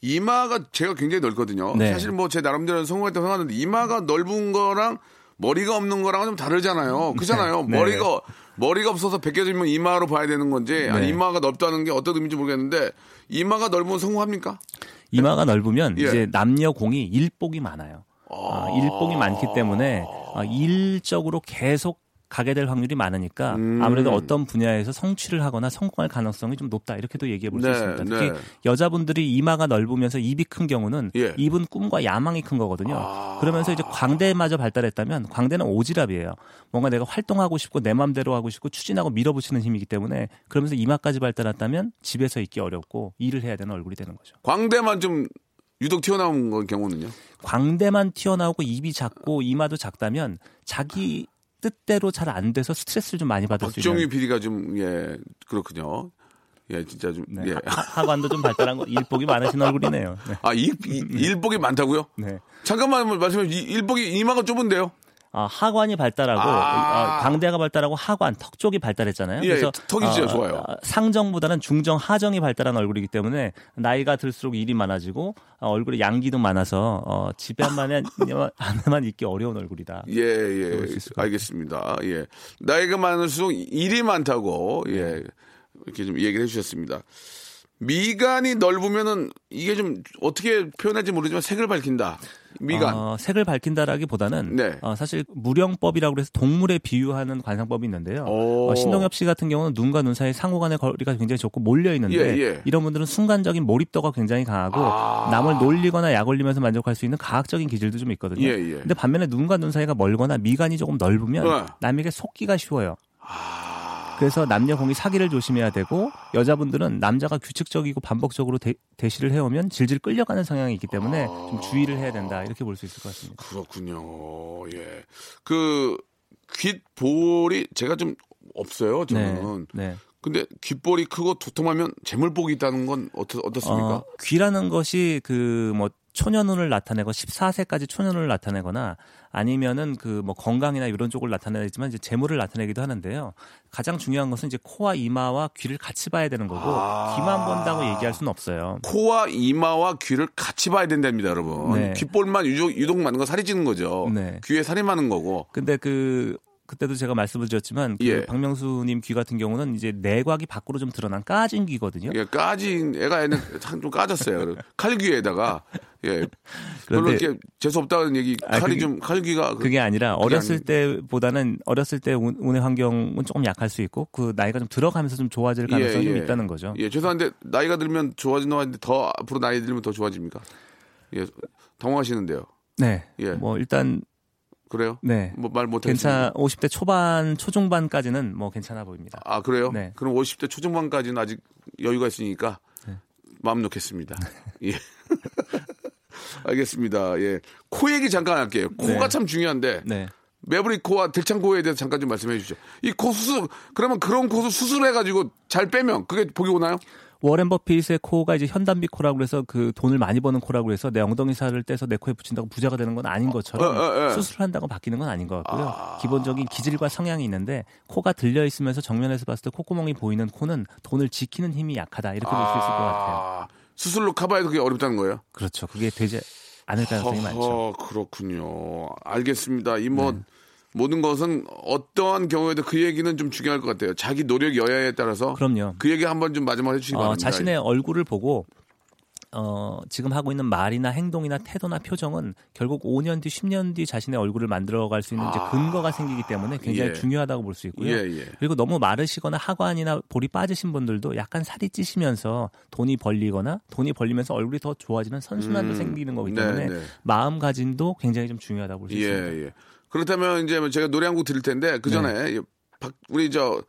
이마가 제가 굉장히 넓거든요. 네. 사실 뭐 제 나름대로 성공할 때 생각하는데 이마가 넓은 거랑 머리가 없는 거랑은 좀 다르잖아요. 그잖아요. 네. 머리가 머리가 없어서 벗겨지면 이마로 봐야 되는 건지 아니 네. 이마가 넓다는 게 어떤 의미인지 모르겠는데 이마가 넓으면 성공합니까? 이마가 넓으면 예. 이제 남녀 공이 일복이 많아요. 어, 일복이 많기 때문에 어, 일적으로 계속 가게 될 확률이 많으니까 음. 아무래도 어떤 분야에서 성취를 하거나 성공할 가능성이 좀 높다 이렇게도 얘기해 볼수 네, 있습니다. 특히 네. 여자분들이 이마가 넓으면서 입이 큰 경우는 예. 입은 꿈과 야망이 큰 거거든요. 아. 그러면서 이제 광대마저 발달했다면 광대는 오지랖이에요. 뭔가 내가 활동하고 싶고 내 맘대로 하고 싶고 추진하고 밀어붙이는 힘이기 때문에 그러면서 이마까지 발달했다면 집에서 있기 어렵고 일을 해야 되는 얼굴이 되는 거죠. 광대만 좀 유독 튀어나온 건 경우는요? 광대만 튀어나오고 입이 작고 이마도 작다면 자기 뜻대로 잘 안 돼서 스트레스를 좀 많이 받을 수 있는 PD가 좀, 예, 그렇군요. 예, 진짜 좀, 네, 예. 하- 하관도 좀 발달한 거 일복이 많으신 얼굴이네요. 네. 아, 일, 일- 일복이 많다고요? 네. 잠깐만 말씀해 주세요. 이- 일복이 이마가 좁은데요? 아, 하관이 발달하고 아. 어, 광대가 발달하고 하관, 턱 쪽이 발달했잖아요. 예, 그래서 턱이 진짜 어, 좋아요. 어, 상정보다는 중정, 하정이 발달한 얼굴이기 때문에 나이가 들수록 일이 많아지고 어, 얼굴에 양기도 많아서 어, 집에 한만에 안에만 있기 어려운 얼굴이다. 예, 예. 알겠습니다. 예. 나이가 많을수록 일이 많다고, 예. 이렇게 좀 얘기를 해주셨습니다. 미간이 넓으면은 이게 좀 어떻게 표현할지 모르지만 색을 밝힌다. 미간. 어, 색을 밝힌다라기보다는 네. 어, 사실 무령법이라고 해서 동물에 비유하는 관상법이 있는데요. 오. 어, 신동엽 씨 같은 경우는 눈과 눈 사이 상호간의 거리가 굉장히 좁고 몰려 있는데 예, 예. 이런 분들은 순간적인 몰입도가 굉장히 강하고 아. 남을 놀리거나 약 올리면서 만족할 수 있는 과학적인 기질도 좀 있거든요. 예, 예. 근데 반면에 눈과 눈 사이가 멀거나 미간이 조금 넓으면 네. 남에게 속기가 쉬워요. 아. 그래서 남녀 공이 사기를 조심해야 되고 여자분들은 남자가 규칙적이고 반복적으로 대, 대시를 해오면 질질 끌려가는 성향이 있기 때문에 좀 주의를 해야 된다 이렇게 볼 수 있을 것 같습니다. 그렇군요. 예. 그, 귓볼이 제가 좀 없어요, 저는. 네. 근데 귓볼이 크고 도톰하면 재물복이 있다는 건 어떻, 어떻습니까? 어, 귀라는 것이 그 뭐 초년운을 나타내고 14세까지 초년운을 나타내거나 아니면은 그 뭐 건강이나 이런 쪽을 나타내지만 이제 재물을 나타내기도 하는데요. 가장 중요한 것은 이제 코와 이마와 귀를 같이 봐야 되는 거고 아. 귀만 본다고 얘기할 수는 없어요. 코와 이마와 귀를 같이 봐야 된답니다, 여러분. 네. 귓볼만 유독, 유독 많은 건 살이 찌는 거죠. 네. 귀에 살이 많은 거고. 근데 그 그때도 제가 말씀을 드렸지만 그 예. 박명수님 귀 같은 경우는 이제 내곽이 밖으로 좀 드러난 까진 귀거든요. 예, 까진 애가 애는 참좀 까졌어요. 칼귀에다가 예. 별로 이렇게 재수 없다는 얘기 아, 칼이 그게- 좀 칼귀가 그- 그게 아니라 어렸을 아니- 때보다는 어렸을 때 운- 운의 환경은 조금 약할 수 있고 그 나이가 좀 들어가면서 좀 좋아질 가능성이 좀 있다는 거죠. 예, 죄송한데 나이가 들면 좋아진다고 하는데 더 앞으로 나이 들면 더 좋아집니까? 예, 당황하시는데요. 네. 예. 뭐 일단 그래요? 네. 뭐 말 못하겠습니다. 괜찮 50대 초반 초중반까지는 뭐 괜찮아 보입니다. 아 그래요? 네. 그럼 50대 초중반까지는 아직 여유가 있으니까 네. 마음 놓겠습니다. 예. 알겠습니다. 예. 코 얘기 잠깐 할게요. 코가 네. 참 중요한데 네. 매부리 코와 들창 코에 대해서 잠깐 좀 말씀해 주시죠. 이 코 수술 그러면 그런 코를 수술해 가지고 잘 빼면 그게 복이 오나요? 워렌 버핏의 코가 이제 현담비 코라고 그래서 그 돈을 많이 버는 코라고 해서 내 엉덩이 살을 떼서 내 코에 붙인다고 부자가 되는 건 아닌 것처럼 어, 어, 어. 수술을 한다고 바뀌는 건 아닌 것 같고요. 아. 기본적인 기질과 성향이 있는데 코가 들려 있으면서 정면에서 봤을 때 콧구멍이 보이는 코는 돈을 지키는 힘이 약하다 이렇게 볼수 있을 것 같아요. 아, 수술로 커버해도 그게 어렵다는 거예요? 그렇죠. 그게 되지 않을 가능성이 많죠. 그렇군요. 알겠습니다. 이뭐 네. 모든 것은 어떠한 경우에도 그 얘기는 좀 중요할 것 같아요. 자기 노력 여야에 따라서 그럼요. 그 얘기 한번 좀 마지막으로 해주시기 어, 바랍니다. 자신의 얼굴을 보고 어, 지금 하고 있는 말이나 행동이나 태도나 표정은 결국 5년 뒤, 10년 뒤 자신의 얼굴을 만들어갈 수 있는 이제 근거가 생기기 때문에 굉장히 예. 중요하다고 볼 수 있고요. 예, 예. 그리고 너무 마르시거나 하관이나 볼이 빠지신 분들도 약간 살이 찌시면서 돈이 벌리거나 돈이 벌리면서 얼굴이 더 좋아지는 선순환도 음, 생기는 거기 네, 때문에 네. 마음가짐도 굉장히 좀 중요하다고 볼수 예, 있습니다. 예. 그렇다면 이제 뭐 제가 노래 한 곡 드릴 텐데 그 전에 네. 박, 우리 저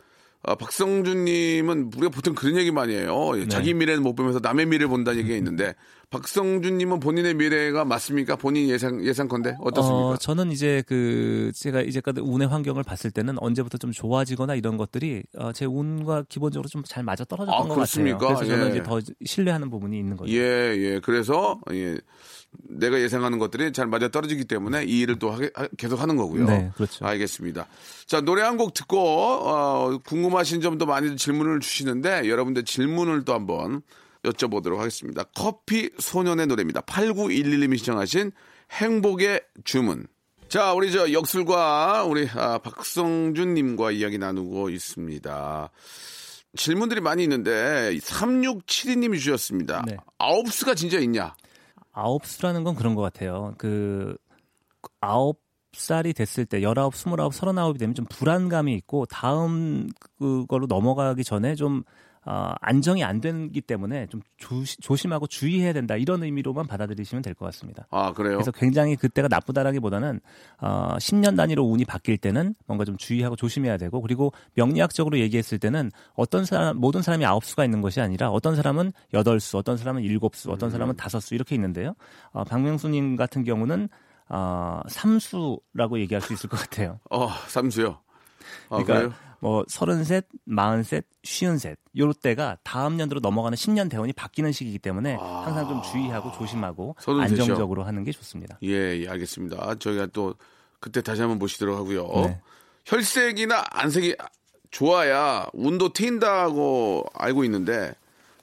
아, 박성준님은 우리가 보통 그런 얘기 많이 해요. 예, 네. 자기 미래는 못 보면서 남의 미래를 본다는 얘기가 있는데 박성준님은 본인의 미래가 맞습니까? 본인 예상 예상컨대 어떻습니까? 어, 저는 이제 그 제가 이제까지 운의 환경을 봤을 때는 언제부터 좀 좋아지거나 이런 것들이 어, 제 운과 기본적으로 좀 잘 맞아 떨어졌던 아, 것 그렇습니까? 같아요. 그래서 저는 예. 이제 더 신뢰하는 부분이 있는 거죠. 예, 예. 그래서 예. 내가 예상하는 것들이 잘 맞아 떨어지기 때문에 이 일을 또 하게, 하- 계속 하는 거고요. 네, 그렇죠. 알겠습니다. 자, 노래 한 곡 듣고 어, 궁금하신 점도 많이 질문을 주시는데 여러분들 질문을 또 한번 여쭤보도록 하겠습니다. 커피 소년의 노래입니다. 8911님이 시청하신 행복의 주문. 자, 우리 저 역술과 우리 아, 박성준님과 이야기 나누고 있습니다. 질문들이 많이 있는데 3672님이 주셨습니다. 네. 아홉 수가 진짜 있냐? 아홉 수라는 건 그런 것 같아요. 그 아홉 살이 됐을 때 열아홉, 스물아홉, 서른아홉이 되면 좀 불안감이 있고 다음 그걸로 넘어가기 전에 좀 어, 안정이 안 되기 때문에 좀 조시, 조심하고 주의해야 된다 이런 의미로만 받아들이시면 될 것 같습니다. 아 그래요? 그래서 굉장히 그때가 나쁘다라기보다는 어, 10년 단위로 운이 바뀔 때는 뭔가 좀 주의하고 조심해야 되고 그리고 명리학적으로 얘기했을 때는 어떤 사람 모든 사람이 아홉 수가 있는 것이 아니라 어떤 사람은 여덟 수, 어떤 사람은 일곱 수, 어떤 사람은 다섯 수 이렇게 있는데요. 어, 박명수님 같은 경우는 어, 삼수라고 얘기할 수 있을 것 같아요. 어 삼수요. 아, 그러니까 그래요? 뭐 서른셋, 마흔셋, 쉬운셋 요럴 때가 다음 년도로 넘어가는 10년 대운이 바뀌는 시기이기 때문에 항상 좀 주의하고 조심하고 아. 안정적으로 하는 게 좋습니다. 예, 예, 알겠습니다. 저희가 또 그때 다시 한번 모시도록 하고요. 네. 혈색이나 안색이 좋아야 운도 트인다고 알고 있는데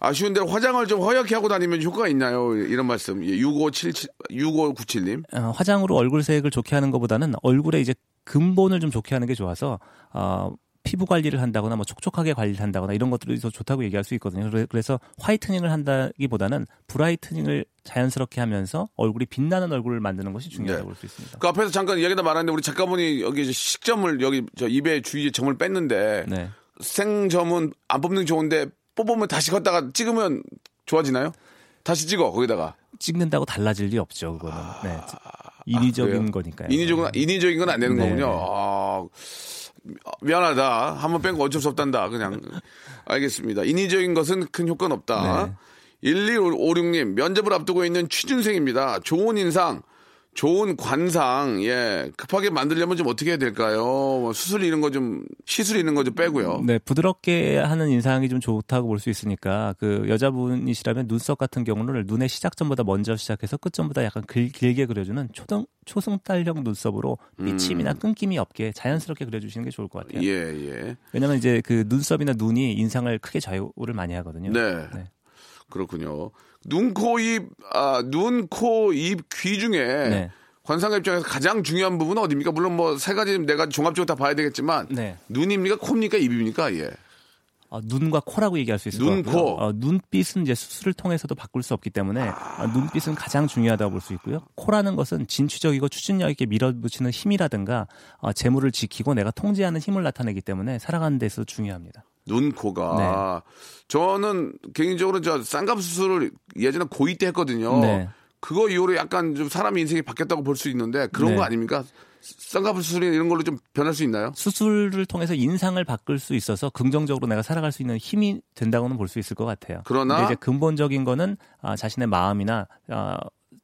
아쉬운 대로 화장을 좀 허옇게 하고 다니면 효과가 있나요? 이런 말씀. 예, 6577, 6597님. 어, 화장으로 얼굴색을 좋게 하는 것보다는 얼굴에 이제 근본을 좀 좋게 하는 게 좋아서 어, 피부 관리를 한다거나 뭐 촉촉하게 관리를 한다거나 이런 것들이 더 좋다고 얘기할 수 있거든요. 그래- 그래서 화이트닝을 한다기보다는 브라이트닝을 자연스럽게 하면서 얼굴이 빛나는 얼굴을 만드는 것이 중요하다고 네. 볼수 있습니다. 그 앞에서 잠깐 이야기다 말았는데 우리 작가분이 여기 식점을 여기 저 입에 주위에 점을 뺐는데 네. 생점은 안 뽑는 게 좋은데 뽑으면 다시 걷다가 찍으면 좋아지나요? 다시 찍어 거기다가 찍는다고 달라질 리 없죠. 그거는 네. 인위적인 아? 거니까요. 인위적인 인위적인 건 안 되는 네. 거군요. 아, 미안하다. 한번 뺀 거 어쩔 수 없단다. 그냥 알겠습니다. 인위적인 것은 큰 효과는 없다. 네. 1256님 면접을 앞두고 있는 취준생입니다. 좋은 인상, 좋은 관상, 예 급하게 만들려면 좀 어떻게 해야 될까요? 뭐 수술 이런 거 좀 시술 이런 거 좀 빼고요. 네, 부드럽게 하는 인상이 좀 좋다고 볼 수 있으니까 그 여자분이시라면 눈썹 같은 경우는 눈의 시작점보다 먼저 시작해서 끝점보다 약간 길, 길게 그려주는 초등 초승달형 눈썹으로 삐침이나 끊김이 없게 자연스럽게 그려주시는 게 좋을 것 같아요. 음. 예 예. 왜냐하면 이제 그 눈썹이나 눈이 인상을 크게 좌우를 많이 하거든요. 네. 네. 그렇군요. 눈, 코, 입, 아, 눈, 코, 입, 귀 중에 네. 관상가 입장에서 가장 중요한 부분은 어디입니까? 물론 뭐 세 가지 내가 종합적으로 다 봐야 되겠지만 네. 눈입니까? 코입니까? 입입니까? 예. 어, 눈과 코라고 얘기할 수 있을 눈, 것 같고요. 코. 어, 눈빛은 이제 수술을 통해서도 바꿀 수 없기 때문에 어, 눈빛은 가장 중요하다고 볼 수 있고요. 코라는 것은 진취적이고 추진력 있게 밀어붙이는 힘이라든가 어, 재물을 지키고 내가 통제하는 힘을 나타내기 때문에 살아가는 데서 중요합니다. 눈, 코가. 저는 개인적으로 저 쌍꺼풀 수술을 예전에 고2 때 했거든요. 네. 그거 이후로 약간 좀 사람의 인생이 바뀌었다고 볼 수 있는데 그런 네. 거 아닙니까? 쌍꺼풀 수술이 이런 걸로 좀 변할 수 있나요? 수술을 통해서 인상을 바꿀 수 있어서 긍정적으로 내가 살아갈 수 있는 힘이 된다고는 볼 수 있을 것 같아요. 그러나- 이제 근본적인 거는 아, 자신의 마음이나 아,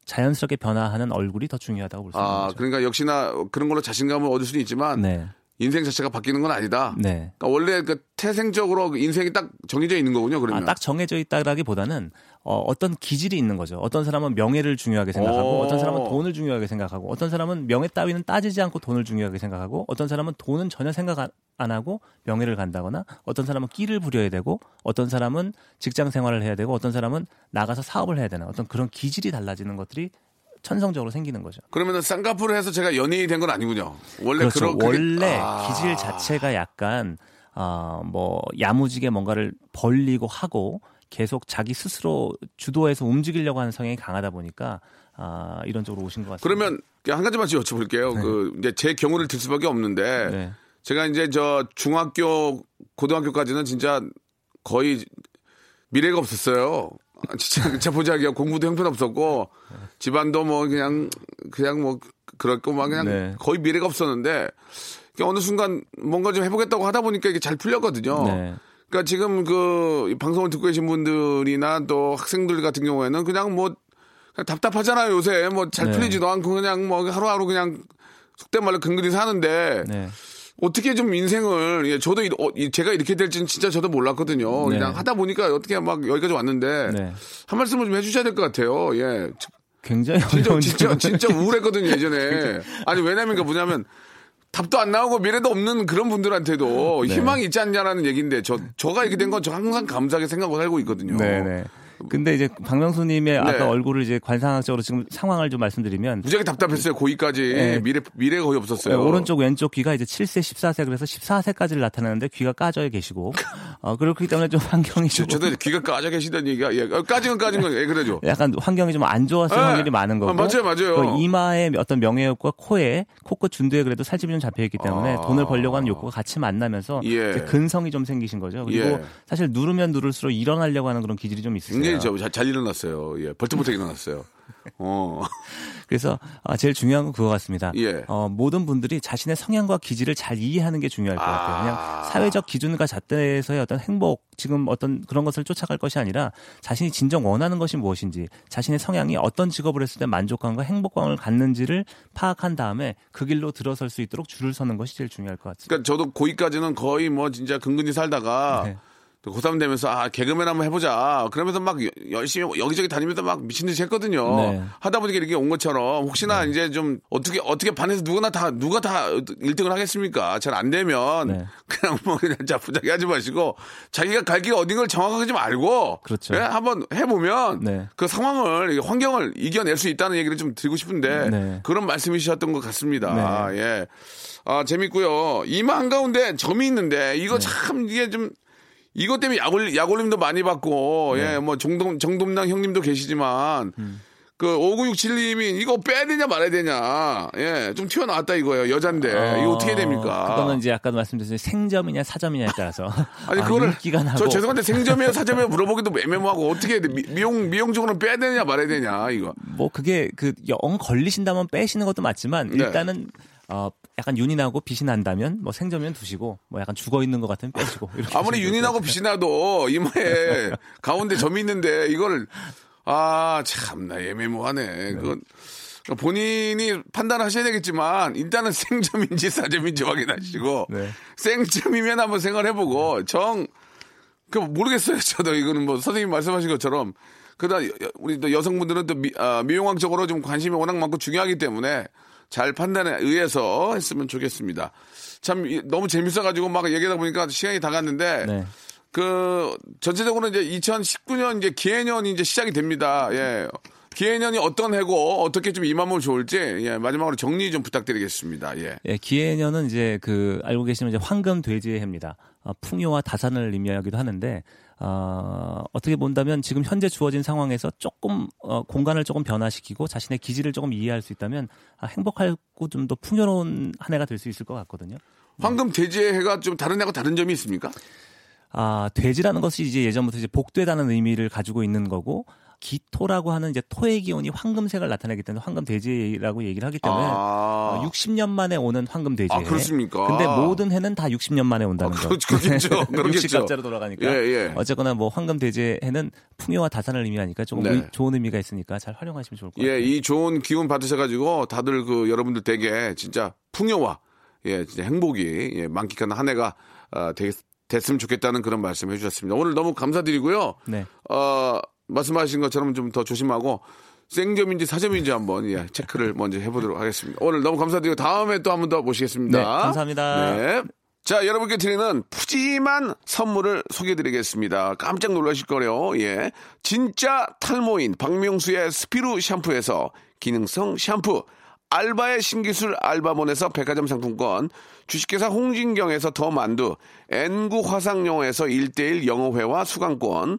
자연스럽게 변화하는 얼굴이 더 중요하다고 볼수 있는 아, 거죠. 그러니까 역시나 그런 걸로 자신감을 얻을 수는 있지만 네, 인생 자체가 바뀌는 건 아니다. 네. 그러니까 원래 그 태생적으로 그 인생이 딱 정해져 있는 거군요. 그러면. 아, 딱 정해져 있다라기보다는 어, 어떤 기질이 있는 거죠. 어떤 사람은 명예를 중요하게 생각하고, 오. 어떤 사람은 돈을 중요하게 생각하고, 어떤 사람은 명예 따위는 따지지 않고 돈을 중요하게 생각하고, 어떤 사람은 돈은 전혀 생각 안- 안 하고 명예를 간다거나, 어떤 사람은 끼를 부려야 되고, 어떤 사람은 직장 생활을 해야 되고, 어떤 사람은 나가서 사업을 해야 되는 어떤 그런 기질이 달라지는 것들이 천성적으로 생기는 거죠. 그러면은 쌍꺼풀을 해서 제가 연예인이 된 건 아니군요. 원래 그렇죠. 그게- 원래 아. 기질 자체가 약간 아, 뭐 야무지게 뭔가를 벌리고 하고 계속 자기 스스로 주도해서 움직이려고 하는 성향이 강하다 보니까 아, 이런 쪽으로 오신 것 같습니다. 그러면 한 가지만 여쭤볼게요. 그 이제 제 경우를 들 수밖에 없는데 네. 제가 이제 저 중학교 고등학교까지는 진짜 거의 미래가 없었어요. 아, 진짜 제 보자기야 공부도 형편없었고 집안도 뭐 그냥 그냥 뭐 그렇고 막 그냥 네. 거의 미래가 없었는데 어느 순간 뭔가 좀 해보겠다고 하다 보니까 이게 잘 풀렸거든요. 네. 그러니까 지금 그이 방송을 듣고 계신 분들이나 또 학생들 같은 경우에는 그냥 뭐 그냥 답답하잖아요 요새 뭐잘 네. 풀리지도 않고 그냥 뭐 하루하루 그냥 속된 말로 근근히 사는데 네. 어떻게 좀 인생을 예, 저도 이- 어, 이- 제가 이렇게 될지는 진짜 저도 몰랐거든요. 네. 그냥 하다 보니까 어떻게 막 여기까지 왔는데 네. 한 말씀을 좀 해주셔야 될 것 같아요. 예, 굉장히 진짜 진짜. 진짜 우울했거든요 예전에. 아니 왜냐면 그 뭐냐면 답도 안 나오고 미래도 없는 그런 분들한테도 네. 희망이 있지 않냐라는 얘기인데 저 저가 이렇게 된 건 저 항상 감사하게 생각하고 살고 있거든요. 네, 네. 근데 이제 박명수님의 네. 아까 얼굴을 이제 관상학적으로 지금 상황을 좀 말씀드리면 무지하게 답답했어요. 고이까지 네. 미래 미래가 거의 없었어요. 네, 오른쪽 왼쪽 귀가 이제 7세, 14세 그래서 14세까지를 나타내는데 귀가 까져 계시고 어 그렇기 때문에 좀 환경이 저, 좀 저도 귀가 까져 계시다는 얘기가 예, 어, 까지는 까진 거 예, 그러죠. 약간 환경이 좀 안 좋았을 네. 확률이 많은 거고 아, 맞아요, 맞아요. 그 이마에 어떤 명예욕과 코에 코끝 준두에 그래도 살집이 좀 잡혀 있기 때문에 아. 돈을 벌려고 하는 욕구가 같이 만나면서 예. 근성이 좀 생기신 거죠. 그리고 예. 사실 누르면 누를수록 일어나려고 하는 그런 기질이 좀 있으세요. 굉장히 저, 잘, 잘 일어났어요. 예, 벌떡벌떡 일어났어요. 어, 그래서 아, 제일 중요한 건 그거 같습니다. 예. 어, 모든 분들이 자신의 성향과 기질을 잘 이해하는 게 중요할 것 같아요. 아. 그냥 사회적 기준과 잣대에서의 어떤 행복, 지금 어떤 그런 것을 쫓아갈 것이 아니라 자신이 진정 원하는 것이 무엇인지, 자신의 성향이 어떤 직업을 했을 때 만족감과 행복감을 갖는지를 파악한 다음에 그 길로 들어설 수 있도록 줄을 서는 것이 제일 중요할 것 같습니다. 그러니까 저도 고이까지는 거의 뭐 진짜 근근히 살다가 네. 또 고3 되면서 아 개그맨 한번 해보자 그러면서 막 여- 열심히 여기저기 다니면서 막 미친 듯이 했거든요 네. 하다 보니까 이렇게 온 것처럼 혹시나 이제 좀 어떻게 어떻게 반에서 누구나 다 누가 다 1등을 하겠습니까 잘 안 되면 네. 그냥 뭐 그냥 자부자기 하지 마시고 자기가 갈길 어딘 걸 정확하게 좀 알고 그렇죠. 예? 한번 해보면 네. 그 상황을 이 환경을 이겨낼 수 있다는 얘기를 좀 드리고 싶은데 네. 그런 말씀이셨던 것 같습니다 네. 예. 아, 재밌고요. 이마 한가운데 점이 있는데 이거 네. 참 이게 좀 이것 때문에 약올 약올림도 많이 받고 네. 예, 뭐 정동 정동남 형님도 계시지만 음. 그 5967님이 이거 빼야 되냐 말아야 되냐. 예, 좀 튀어나왔다 이거예요. 여잔데. 어, 이거 어떻게 됩니까? 그거는 이제 아까도 말씀드렸듯이 생점이냐 사점이냐에 따라서 아니 아, 그거를 저 죄송한데 생점이에요 사점이에요 물어보기도 애매모하고 어떻게 해야 돼? 미, 미용 미용적으로는 빼야 되냐 말아야 되냐 이거 뭐 그게 그 영 걸리신다면 빼시는 것도 맞지만 네. 일단은 어 약간 윤이 나고 빛이 난다면 뭐 생점이면 두시고 뭐 약간 죽어 있는 것 같으면 빼시고 아무리 윤이 나고 빛이 나도 이마에 가운데 점이 있는데 이걸 아 참나 애매모하네. 그건 본인이 판단하셔야 되겠지만 일단은 생점인지 사점인지 확인하시고 네. 생점이면 한번 생각해보고 정 그 모르겠어요. 저도 이거는 뭐 선생님 말씀하신 것처럼 그다 우리 또 여성분들은 또 미, 아, 미용학적으로 좀 관심이 워낙 많고 중요하기 때문에 잘 판단에 의해서 했으면 좋겠습니다. 참 이- 너무 재밌어가지고 막 얘기하다 보니까 시간이 다 갔는데 네. 그 전체적으로 이제 2019년 이제 기해년이 이제 시작이 됩니다. 예. 기해년이 어떤 해고 어떻게 좀 임하면 좋을지 예, 마지막으로 정리 좀 부탁드리겠습니다. 예. 예, 기해년은 이제 그 알고 계시면 이제 황금 돼지의 해입니다. 어, 풍요와 다산을 의미하기도 하는데 어, 어떻게 본다면 지금 현재 주어진 상황에서 조금 어, 공간을 조금 변화시키고 자신의 기질을 조금 이해할 수 있다면 아, 행복하고 좀 더 풍요로운 한 해가 될 수 있을 것 같거든요. 황금 돼지의 해가 좀 다른 해하고 다른 점이 있습니까? 아, 돼지라는 것이 이제 예전부터 이제 복되다는 의미를 가지고 있는 거고 기토라고 하는 이제 토의 기운이 황금색을 나타내기 때문에 황금 돼지라고 얘기를 하기 때문에 아. 어, 60년 만에 오는 황금 돼지. 아, 그렇습니까? 근데 모든 해는 다 60년 만에 온다는 아, 거. 그렇- 그렇겠죠. 그렇겠죠. 60갑자로 돌아가니까. 예, 예. 어쨌거나 뭐 황금 돼지 해는 풍요와 다산을 의미하니까 조금 네. 의- 좋은 의미가 있으니까 잘 활용하시면 좋을 것 같아요. 예, 이 좋은 기운 받으셔 가지고 다들 그 여러분들 댁에 진짜 풍요와 예, 진짜 행복이 예, 만끽하는 한 해가 아, 됐, 됐으면 좋겠다는 그런 말씀 해주셨습니다. 오늘 너무 감사드리고요. 네. 어, 말씀하신 것처럼 좀 더 조심하고 생점인지 사점인지 한번 예, 체크를 먼저 해보도록 하겠습니다. 오늘 너무 감사드리고 다음에 또 한 번 더 모시겠습니다. 네, 감사합니다. 네. 자, 여러분께 드리는 푸짐한 선물을 소개해드리겠습니다. 깜짝 놀라실 거래요. 예. 진짜 탈모인 박명수의 스피루 샴푸에서 기능성 샴푸. 알바의 신기술 알바몬에서 백화점 상품권, 주식회사 홍진경에서 더 만두, 엔구 화상영어에서 1대1 영어회화 수강권,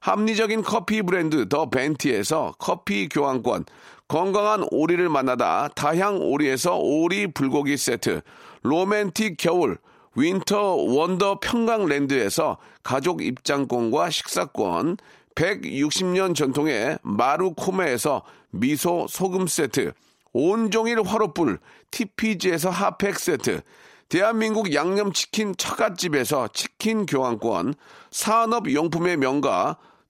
합리적인 커피 브랜드 더 벤티에서 커피 교환권, 건강한 오리를 만나다 다향 오리에서 오리 불고기 세트, 로맨틱 겨울 winter wonder 평강랜드에서 가족 입장권과 식사권, 160년 전통의 마루코메에서 미소 소금 세트, 온종일 화로불 TPG에서 핫팩 세트, 대한민국 양념치킨 처갓집에서 치킨 교환권, 산업용품의 명가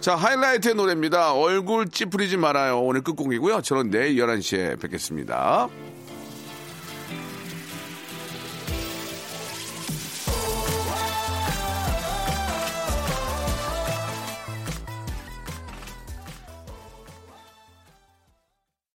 자, 하이라이트의 노래입니다. 얼굴 찌푸리지 말아요. 오늘 끝곡이고요. 저는 내일 11시에 뵙겠습니다.